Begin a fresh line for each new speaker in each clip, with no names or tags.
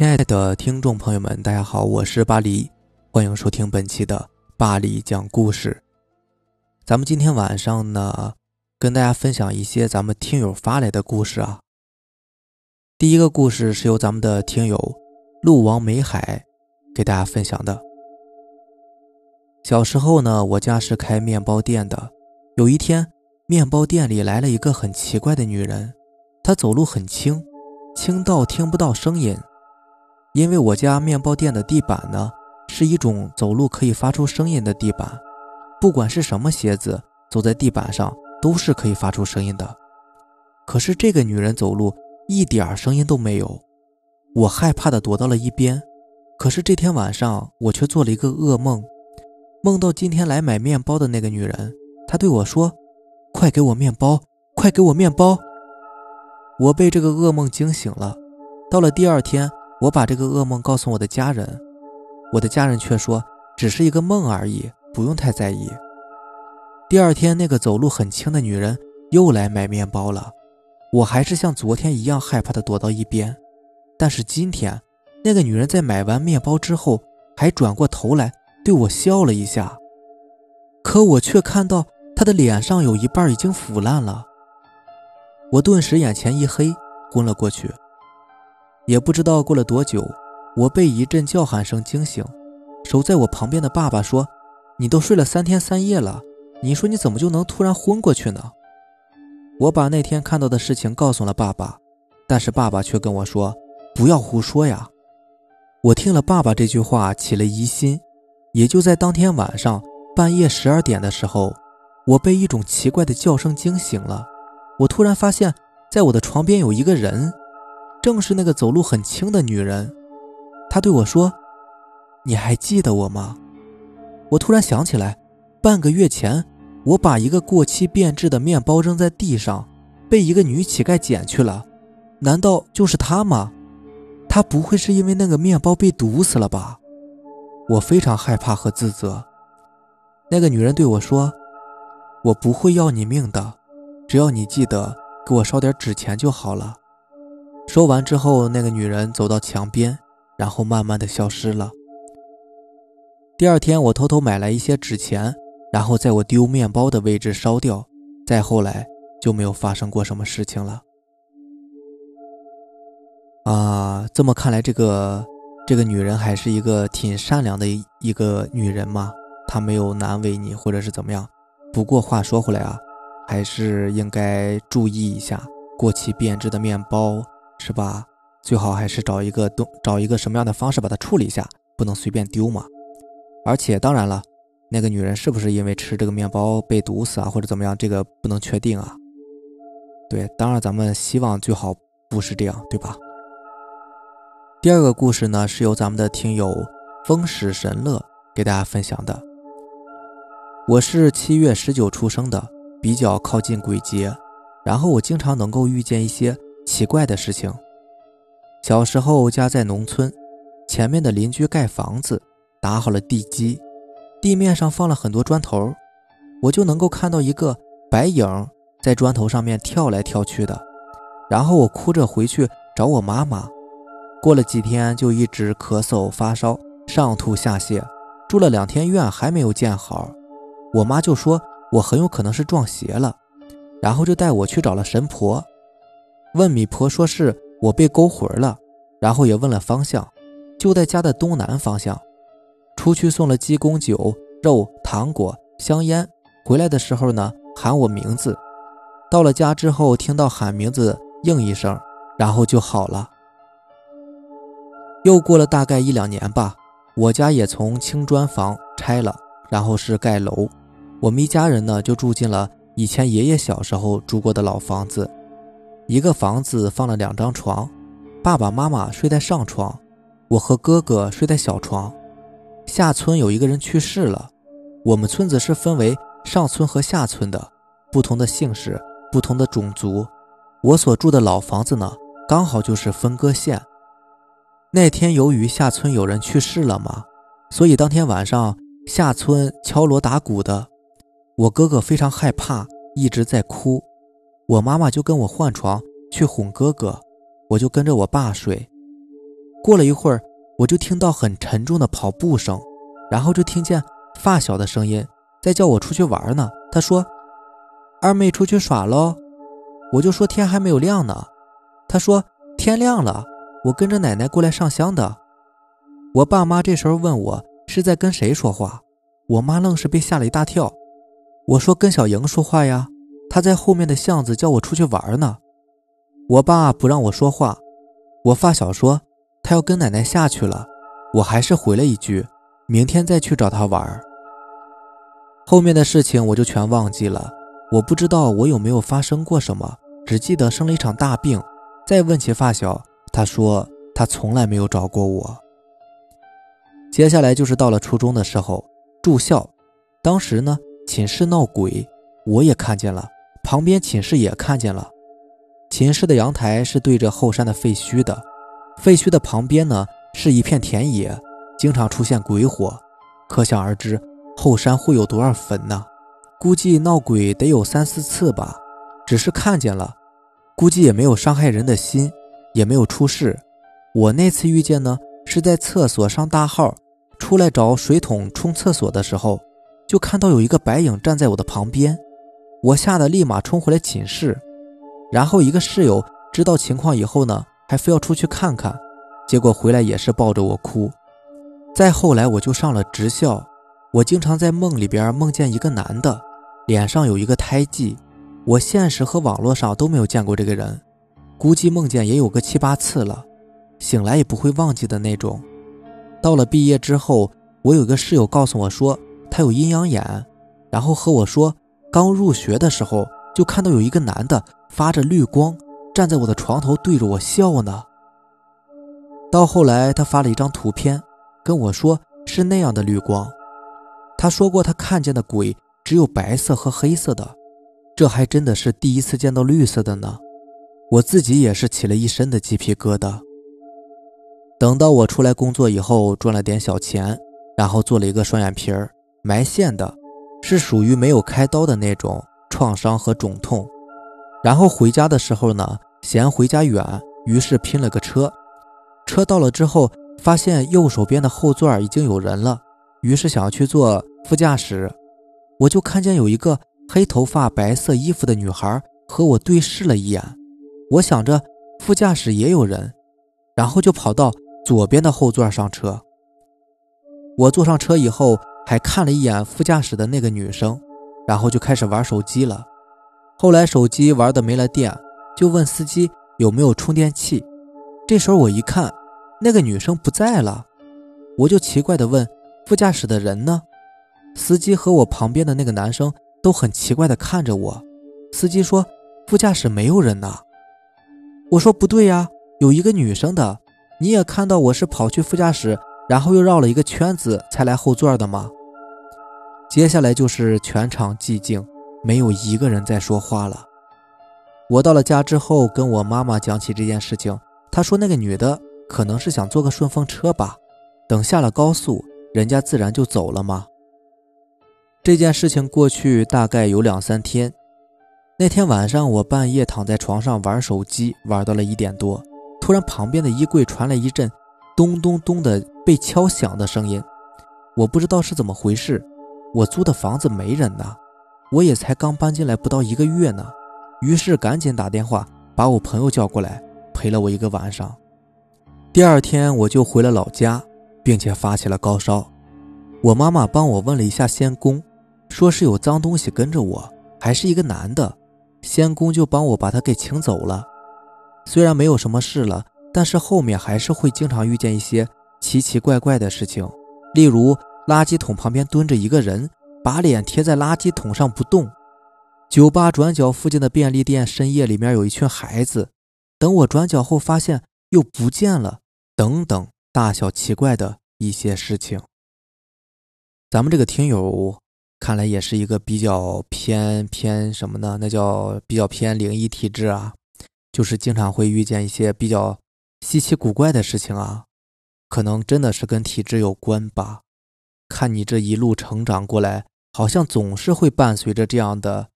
亲爱的听众朋友们，大家好，我是巴黎，欢迎收听本期的巴黎讲故事。咱们今天晚上呢，跟大家分享一些咱们听友发来的故事啊。第一个故事是由咱们的听友陆王美海给大家分享的。小时候呢，我家是开面包店的。有一天，面包店里来了一个很奇怪的女人，她走路很轻，轻到听不到声音。因为我家面包店的地板呢，是一种走路可以发出声音的地板，不管是什么鞋子，走在地板上都是可以发出声音的。可是这个女人走路一点声音都没有，我害怕的躲到了一边。可是这天晚上，我却做了一个噩梦，梦到今天来买面包的那个女人，她对我说：“快给我面包，快给我面包。”我被这个噩梦惊醒了。到了第二天。我把这个噩梦告诉我的家人，我的家人却说只是一个梦而已，不用太在意。第二天，那个走路很轻的女人又来买面包了，我还是像昨天一样害怕的躲到一边。但是今天，那个女人在买完面包之后，还转过头来对我笑了一下，可我却看到她的脸上有一半已经腐烂了。我顿时眼前一黑，昏了过去。也不知道过了多久，我被一阵叫喊声惊醒。守在我旁边的爸爸说：“你都睡了三天三夜了，你说你怎么就能突然昏过去呢？”我把那天看到的事情告诉了爸爸，但是爸爸却跟我说：“不要胡说呀！”我听了爸爸这句话，起了疑心。也就在当天晚上半夜十二点的时候，我被一种奇怪的叫声惊醒了。我突然发现，在我的床边有一个人。正是那个走路很轻的女人，她对我说：“你还记得我吗？”我突然想起来，半个月前我把一个过期变质的面包扔在地上，被一个女乞丐捡去了。难道就是她吗？她不会是因为那个面包被毒死了吧？我非常害怕和自责。那个女人对我说：“我不会要你命的，只要你记得给我烧点纸钱就好了。”说完之后，那个女人走到墙边，然后慢慢的消失了。第二天，我偷偷买来一些纸钱，然后在我丢面包的位置烧掉。再后来就没有发生过什么事情了。啊，这么看来，这个这个女人还是一个挺善良的一个女人嘛，她没有难为你或者是怎么样。不过话说回来啊，还是应该注意一下过期变质的面包。是吧？最好还是找一个东，找一个什么样的方式把它处理一下，不能随便丢嘛。而且当然了，那个女人是不是因为吃这个面包被毒死啊，或者怎么样，这个不能确定啊。对，当然咱们希望最好不是这样，对吧？第二个故事呢，是由咱们的听友风使神乐给大家分享的。我是七月十九出生的，比较靠近鬼节，然后我经常能够遇见一些。奇怪的事情。小时候家在农村，前面的邻居盖房子，打好了地基，地面上放了很多砖头，我就能够看到一个白影在砖头上面跳来跳去的。然后我哭着回去找我妈妈，过了几天就一直咳嗽发烧，上吐下泻，住了两天院还没有见好。我妈就说我很有可能是撞邪了，然后就带我去找了神婆。问米婆说是我被勾魂了，然后也问了方向，就在家的东南方向。出去送了鸡公酒、肉、糖果、香烟，回来的时候呢喊我名字。到了家之后，听到喊名字应一声，然后就好了。又过了大概一两年吧，我家也从青砖房拆了，然后是盖楼。我们一家人呢就住进了以前爷爷小时候住过的老房子。一个房子放了两张床，爸爸妈妈睡在上床，我和哥哥睡在小床。下村有一个人去世了，我们村子是分为上村和下村的，不同的姓氏，不同的种族。我所住的老房子呢，刚好就是分割线。那天由于下村有人去世了嘛，所以当天晚上下村敲锣打鼓的，我哥哥非常害怕，一直在哭。我妈妈就跟我换床去哄哥哥，我就跟着我爸睡。过了一会儿，我就听到很沉重的跑步声，然后就听见发小的声音在叫我出去玩呢。他说：“二妹出去耍喽。”我就说：“天还没有亮呢。”他说：“天亮了，我跟着奶奶过来上香的。”我爸妈这时候问我是在跟谁说话，我妈愣是被吓了一大跳。我说：“跟小莹说话呀，他在后面的巷子叫我出去玩呢。”我爸不让我说话。我发小说他要跟奶奶下去了，我还是回了一句：“明天再去找他玩。”后面的事情我就全忘记了。我不知道我有没有发生过什么，只记得生了一场大病。再问起发小，他说他从来没有找过我。接下来就是到了初中的时候，住校，当时呢寝室闹鬼，我也看见了，旁边寝室也看见了。寝室的阳台是对着后山的废墟的，废墟的旁边呢是一片田野，经常出现鬼火，可想而知后山会有多少坟呢？估计闹鬼得有三四次吧，只是看见了，估计也没有伤害人的心，也没有出事。我那次遇见呢是在厕所上大号，出来找水桶冲厕所的时候，就看到有一个白影站在我的旁边，我吓得立马冲回来寝室。然后一个室友知道情况以后呢，还非要出去看看，结果回来也是抱着我哭。再后来我就上了职校，我经常在梦里边梦见一个男的，脸上有一个胎记，我现实和网络上都没有见过这个人，估计梦见也有个七八次了，醒来也不会忘记的那种。到了毕业之后，我有个室友告诉我说他有阴阳眼，然后和我说刚入学的时候就看到有一个男的。发着绿光，站在我的床头对着我笑呢。到后来，他发了一张图片，跟我说是那样的绿光。他说过他看见的鬼只有白色和黑色的，这还真的是第一次见到绿色的呢。我自己也是起了一身的鸡皮疙瘩。等到我出来工作以后，赚了点小钱，然后做了一个双眼皮儿，埋线的，是属于没有开刀的那种创伤和肿痛。然后回家的时候呢，嫌回家远，于是拼了个车。车到了之后，发现右手边的后座已经有人了，于是想要去坐副驾驶。我就看见有一个黑头发、白色衣服的女孩和我对视了一眼。我想着副驾驶也有人，然后就跑到左边的后座上车。我坐上车以后，还看了一眼副驾驶的那个女生，然后就开始玩手机了。后来手机玩的没了电，就问司机有没有充电器。这时候我一看，那个女生不在了，我就奇怪的问副驾驶的人呢？司机和我旁边的那个男生都很奇怪的看着我。司机说副驾驶没有人呢。我说不对呀，有一个女生的。你也看到我是跑去副驾驶，然后又绕了一个圈子才来后座的吗？接下来就是全场寂静。没有一个人在说话了。我到了家之后，跟我妈妈讲起这件事情，她说那个女的可能是想坐个顺风车吧，等下了高速，人家自然就走了嘛。这件事情过去大概有两三天，那天晚上我半夜躺在床上玩手机，玩到了一点多，突然旁边的衣柜传来一阵咚咚咚的被敲响的声音，我不知道是怎么回事，我租的房子没人呢。我也才刚搬进来不到一个月呢，于是赶紧打电话把我朋友叫过来陪了我一个晚上。第二天我就回了老家，并且发起了高烧。我妈妈帮我问了一下仙公，说是有脏东西跟着我，还是一个男的。仙公就帮我把他给请走了。虽然没有什么事了，但是后面还是会经常遇见一些奇奇怪怪的事情，例如垃圾桶旁边蹲着一个人。把脸贴在垃圾桶上不动。酒吧转角附近的便利店，深夜里面有一群孩子。等我转角后，发现又不见了。等等，大小奇怪的一些事情。咱们这个听友看来也是一个比较偏偏什么呢？那叫比较偏灵异体质啊，就是经常会遇见一些比较稀奇古怪的事情啊，可能真的是跟体质有关吧。看你这一路成长过来。好像总是会伴随着这样的、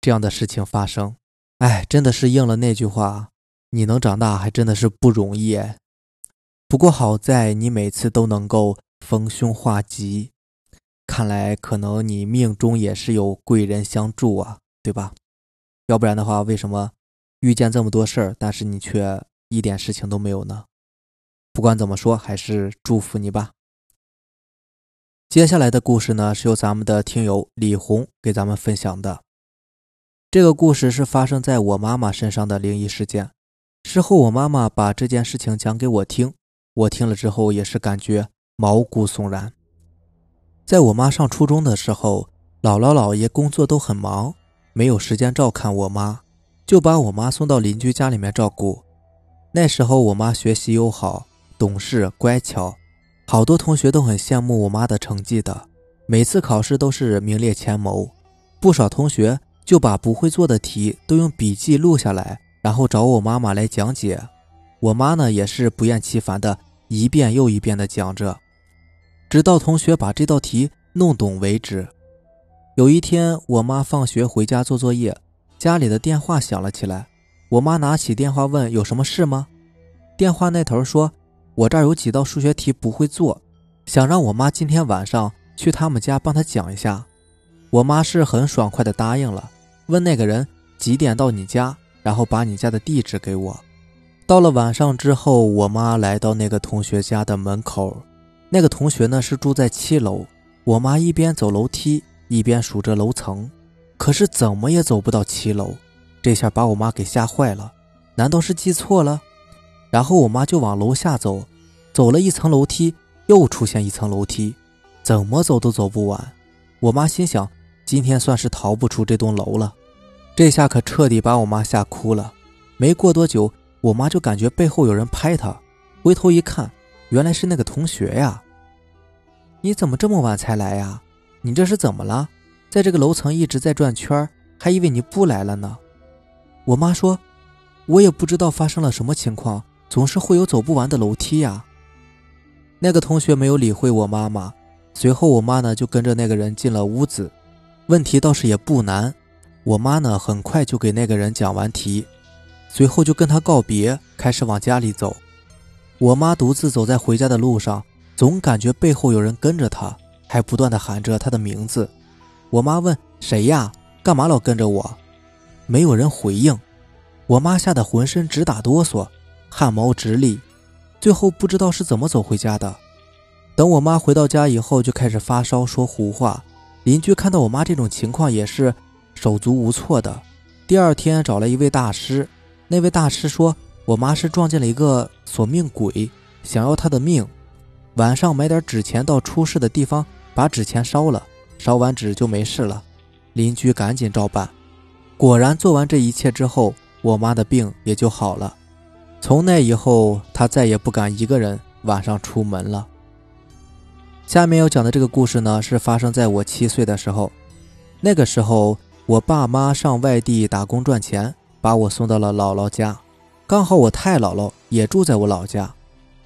这样的事情发生，哎，真的是应了那句话，你能长大还真的是不容易。不过好在你每次都能够逢凶化吉，看来可能你命中也是有贵人相助啊，对吧？要不然的话，为什么遇见这么多事儿，但是你却一点事情都没有呢？不管怎么说，还是祝福你吧。接下来的故事呢，是由咱们的听友李红给咱们分享的。这个故事是发生在我妈妈身上的灵异事件。事后，我妈妈把这件事情讲给我听，我听了之后也是感觉毛骨悚然。在我妈上初中的时候，姥姥姥爷工作都很忙。没有时间照看我妈，就把我妈送到邻居家里面照顾。那时候我妈学习又好，懂事乖巧，好多同学都很羡慕我妈的成绩的，每次考试都是名列前茅。不少同学就把不会做的题都用笔记录下来，然后找我妈妈来讲解。我妈呢也是不厌其烦的一遍又一遍的讲着，直到同学把这道题弄懂为止。有一天，我妈放学回家做作业，家里的电话响了起来。我妈拿起电话问：“有什么事吗？”电话那头说：“我这儿有几道数学题不会做，想让我妈今天晚上去他们家帮她讲一下。”我妈是很爽快的答应了，问那个人几点到你家，然后把你家的地址给我。到了晚上之后，我妈来到那个同学家的门口，那个同学呢是住在七楼。我妈一边走楼梯。一边数着楼层，可是怎么也走不到七楼，这下把我妈给吓坏了。难道是记错了？然后我妈就往楼下走，走了一层楼梯，又出现一层楼梯，怎么走都走不完。我妈心想，今天算是逃不出这栋楼了。这下可彻底把我妈吓哭了。没过多久，我妈就感觉背后有人拍她，回头一看，原来是那个同学呀。你怎么这么晚才来呀？你这是怎么了？在这个楼层一直在转圈，还以为你不来了呢。我妈说：“我也不知道发生了什么情况，总是会有走不完的楼梯呀。”那个同学没有理会我妈妈。随后，我妈呢就跟着那个人进了屋子。问题倒是也不难，我妈呢很快就给那个人讲完题，随后就跟他告别，开始往家里走。我妈独自走在回家的路上，总感觉背后有人跟着她。还不断的喊着她的名字，我妈问谁呀？干嘛老跟着我？没有人回应，我妈吓得浑身直打哆嗦，汗毛直立，最后不知道是怎么走回家的。等我妈回到家以后，就开始发烧说胡话。邻居看到我妈这种情况也是手足无措的。第二天找了一位大师，那位大师说我妈是撞见了一个索命鬼，想要她的命。晚上买点纸钱到出事的地方。把纸钱烧了，烧完纸就没事了。邻居赶紧照办，果然做完这一切之后，我妈的病也就好了。从那以后，她再也不敢一个人晚上出门了。下面要讲的这个故事呢，是发生在我七岁的时候。那个时候，我爸妈上外地打工赚钱，把我送到了姥姥家。刚好我太姥姥也住在我老家，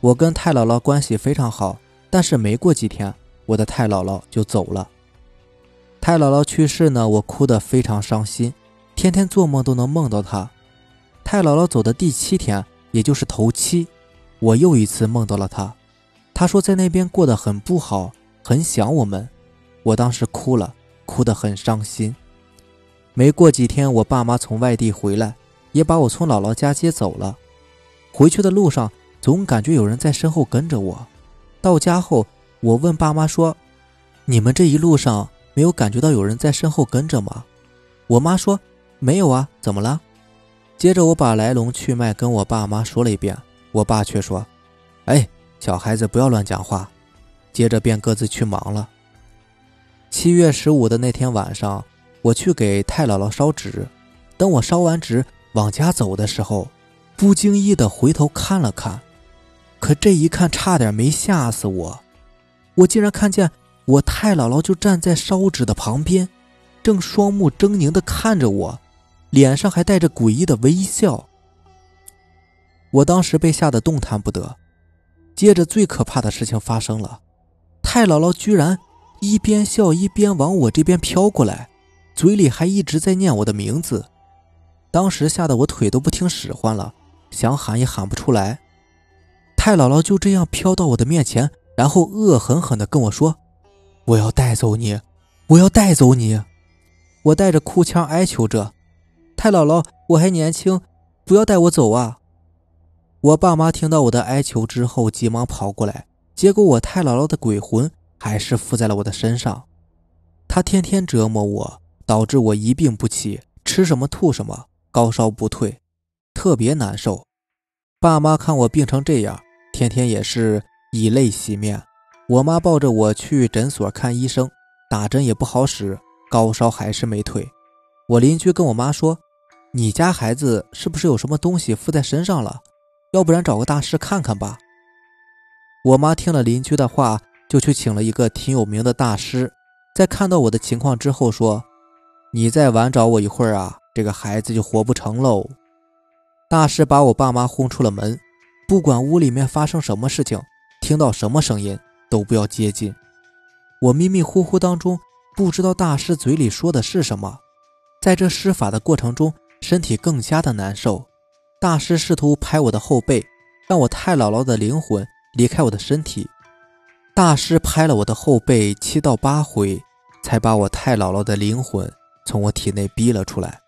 我跟太姥姥关系非常好。但是没过几天。我的太姥姥就走了。太姥姥去世呢，我哭得非常伤心，天天做梦都能梦到她。太姥姥走的第七天，也就是头七，我又一次梦到了她。她说在那边过得很不好，很想我们。我当时哭了，哭得很伤心。没过几天，我爸妈从外地回来，也把我从姥姥家接走了。回去的路上，总感觉有人在身后跟着我。到家后。我问爸妈说：“你们这一路上没有感觉到有人在身后跟着吗？”我妈说：“没有啊，怎么了？”接着我把来龙去脉跟我爸妈说了一遍，我爸却说：“哎，小孩子不要乱讲话。”接着便各自去忙了。七月十五的那天晚上，我去给太姥姥烧纸，等我烧完纸往家走的时候，不经意的回头看了看，可这一看差点没吓死我。我竟然看见我太姥姥就站在烧纸的旁边，正双目狰狞的看着我，脸上还带着诡异的微笑。我当时被吓得动弹不得。接着最可怕的事情发生了，太姥姥居然一边笑一边往我这边飘过来，嘴里还一直在念我的名字。当时吓得我腿都不听使唤了，想喊也喊不出来。太姥姥就这样飘到我的面前，然后恶狠狠地跟我说：“我要带走你，我要带走你！”我带着哭腔哀求着：“太姥姥，我还年轻，不要带我走啊！”我爸妈听到我的哀求之后，急忙跑过来，结果我太姥姥的鬼魂还是附在了我的身上，他天天折磨我，导致我一病不起，吃什么吐什么，高烧不退，特别难受。爸妈看我病成这样，天天也是以泪洗面。我妈抱着我去诊所看医生，打针也不好使，高烧还是没退。我邻居跟我妈说：“你家孩子是不是有什么东西附在身上了？要不然找个大师看看吧。”我妈听了邻居的话，就去请了一个挺有名的大师。在看到我的情况之后，说：“你再晚找我一会儿啊，这个孩子就活不成喽。”大师把我爸妈轰出了门，不管屋里面发生什么事情，听到什么声音都不要接近。我迷迷糊糊当中不知道大师嘴里说的是什么，在这施法的过程中，身体更加的难受。大师试图拍我的后背，让我太姥姥的灵魂离开我的身体。大师拍了我的后背七到八回，才把我太姥姥的灵魂从我体内逼了出来。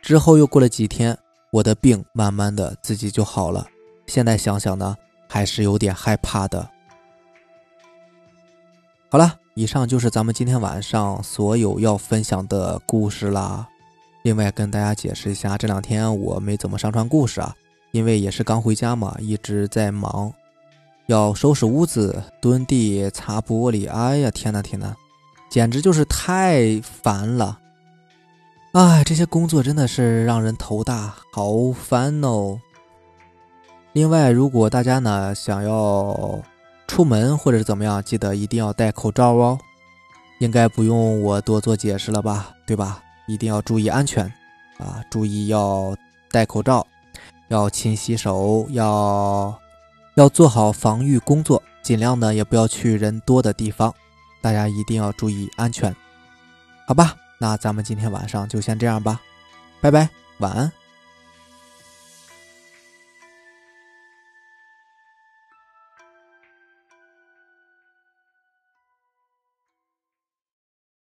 之后又过了几天。我的病慢慢的自己就好了，现在想想呢，还是有点害怕的。好了，以上就是咱们今天晚上所有要分享的故事啦。另外跟大家解释一下，这两天我没怎么上传故事啊，因为也是刚回家嘛，一直在忙，要收拾屋子、蹲地、擦玻璃。哎呀，天呐天呐，简直就是太烦了。哎，这些工作真的是让人头大，好烦哦。另外，如果大家呢想要出门或者是怎么样，记得一定要戴口罩哦。应该不用我多做解释了吧，对吧？一定要注意安全啊！注意要戴口罩，要勤洗手，要要做好防御工作，尽量呢也不要去人多的地方。大家一定要注意安全，好吧？那咱们今天晚上就先这样吧，拜拜，晚安。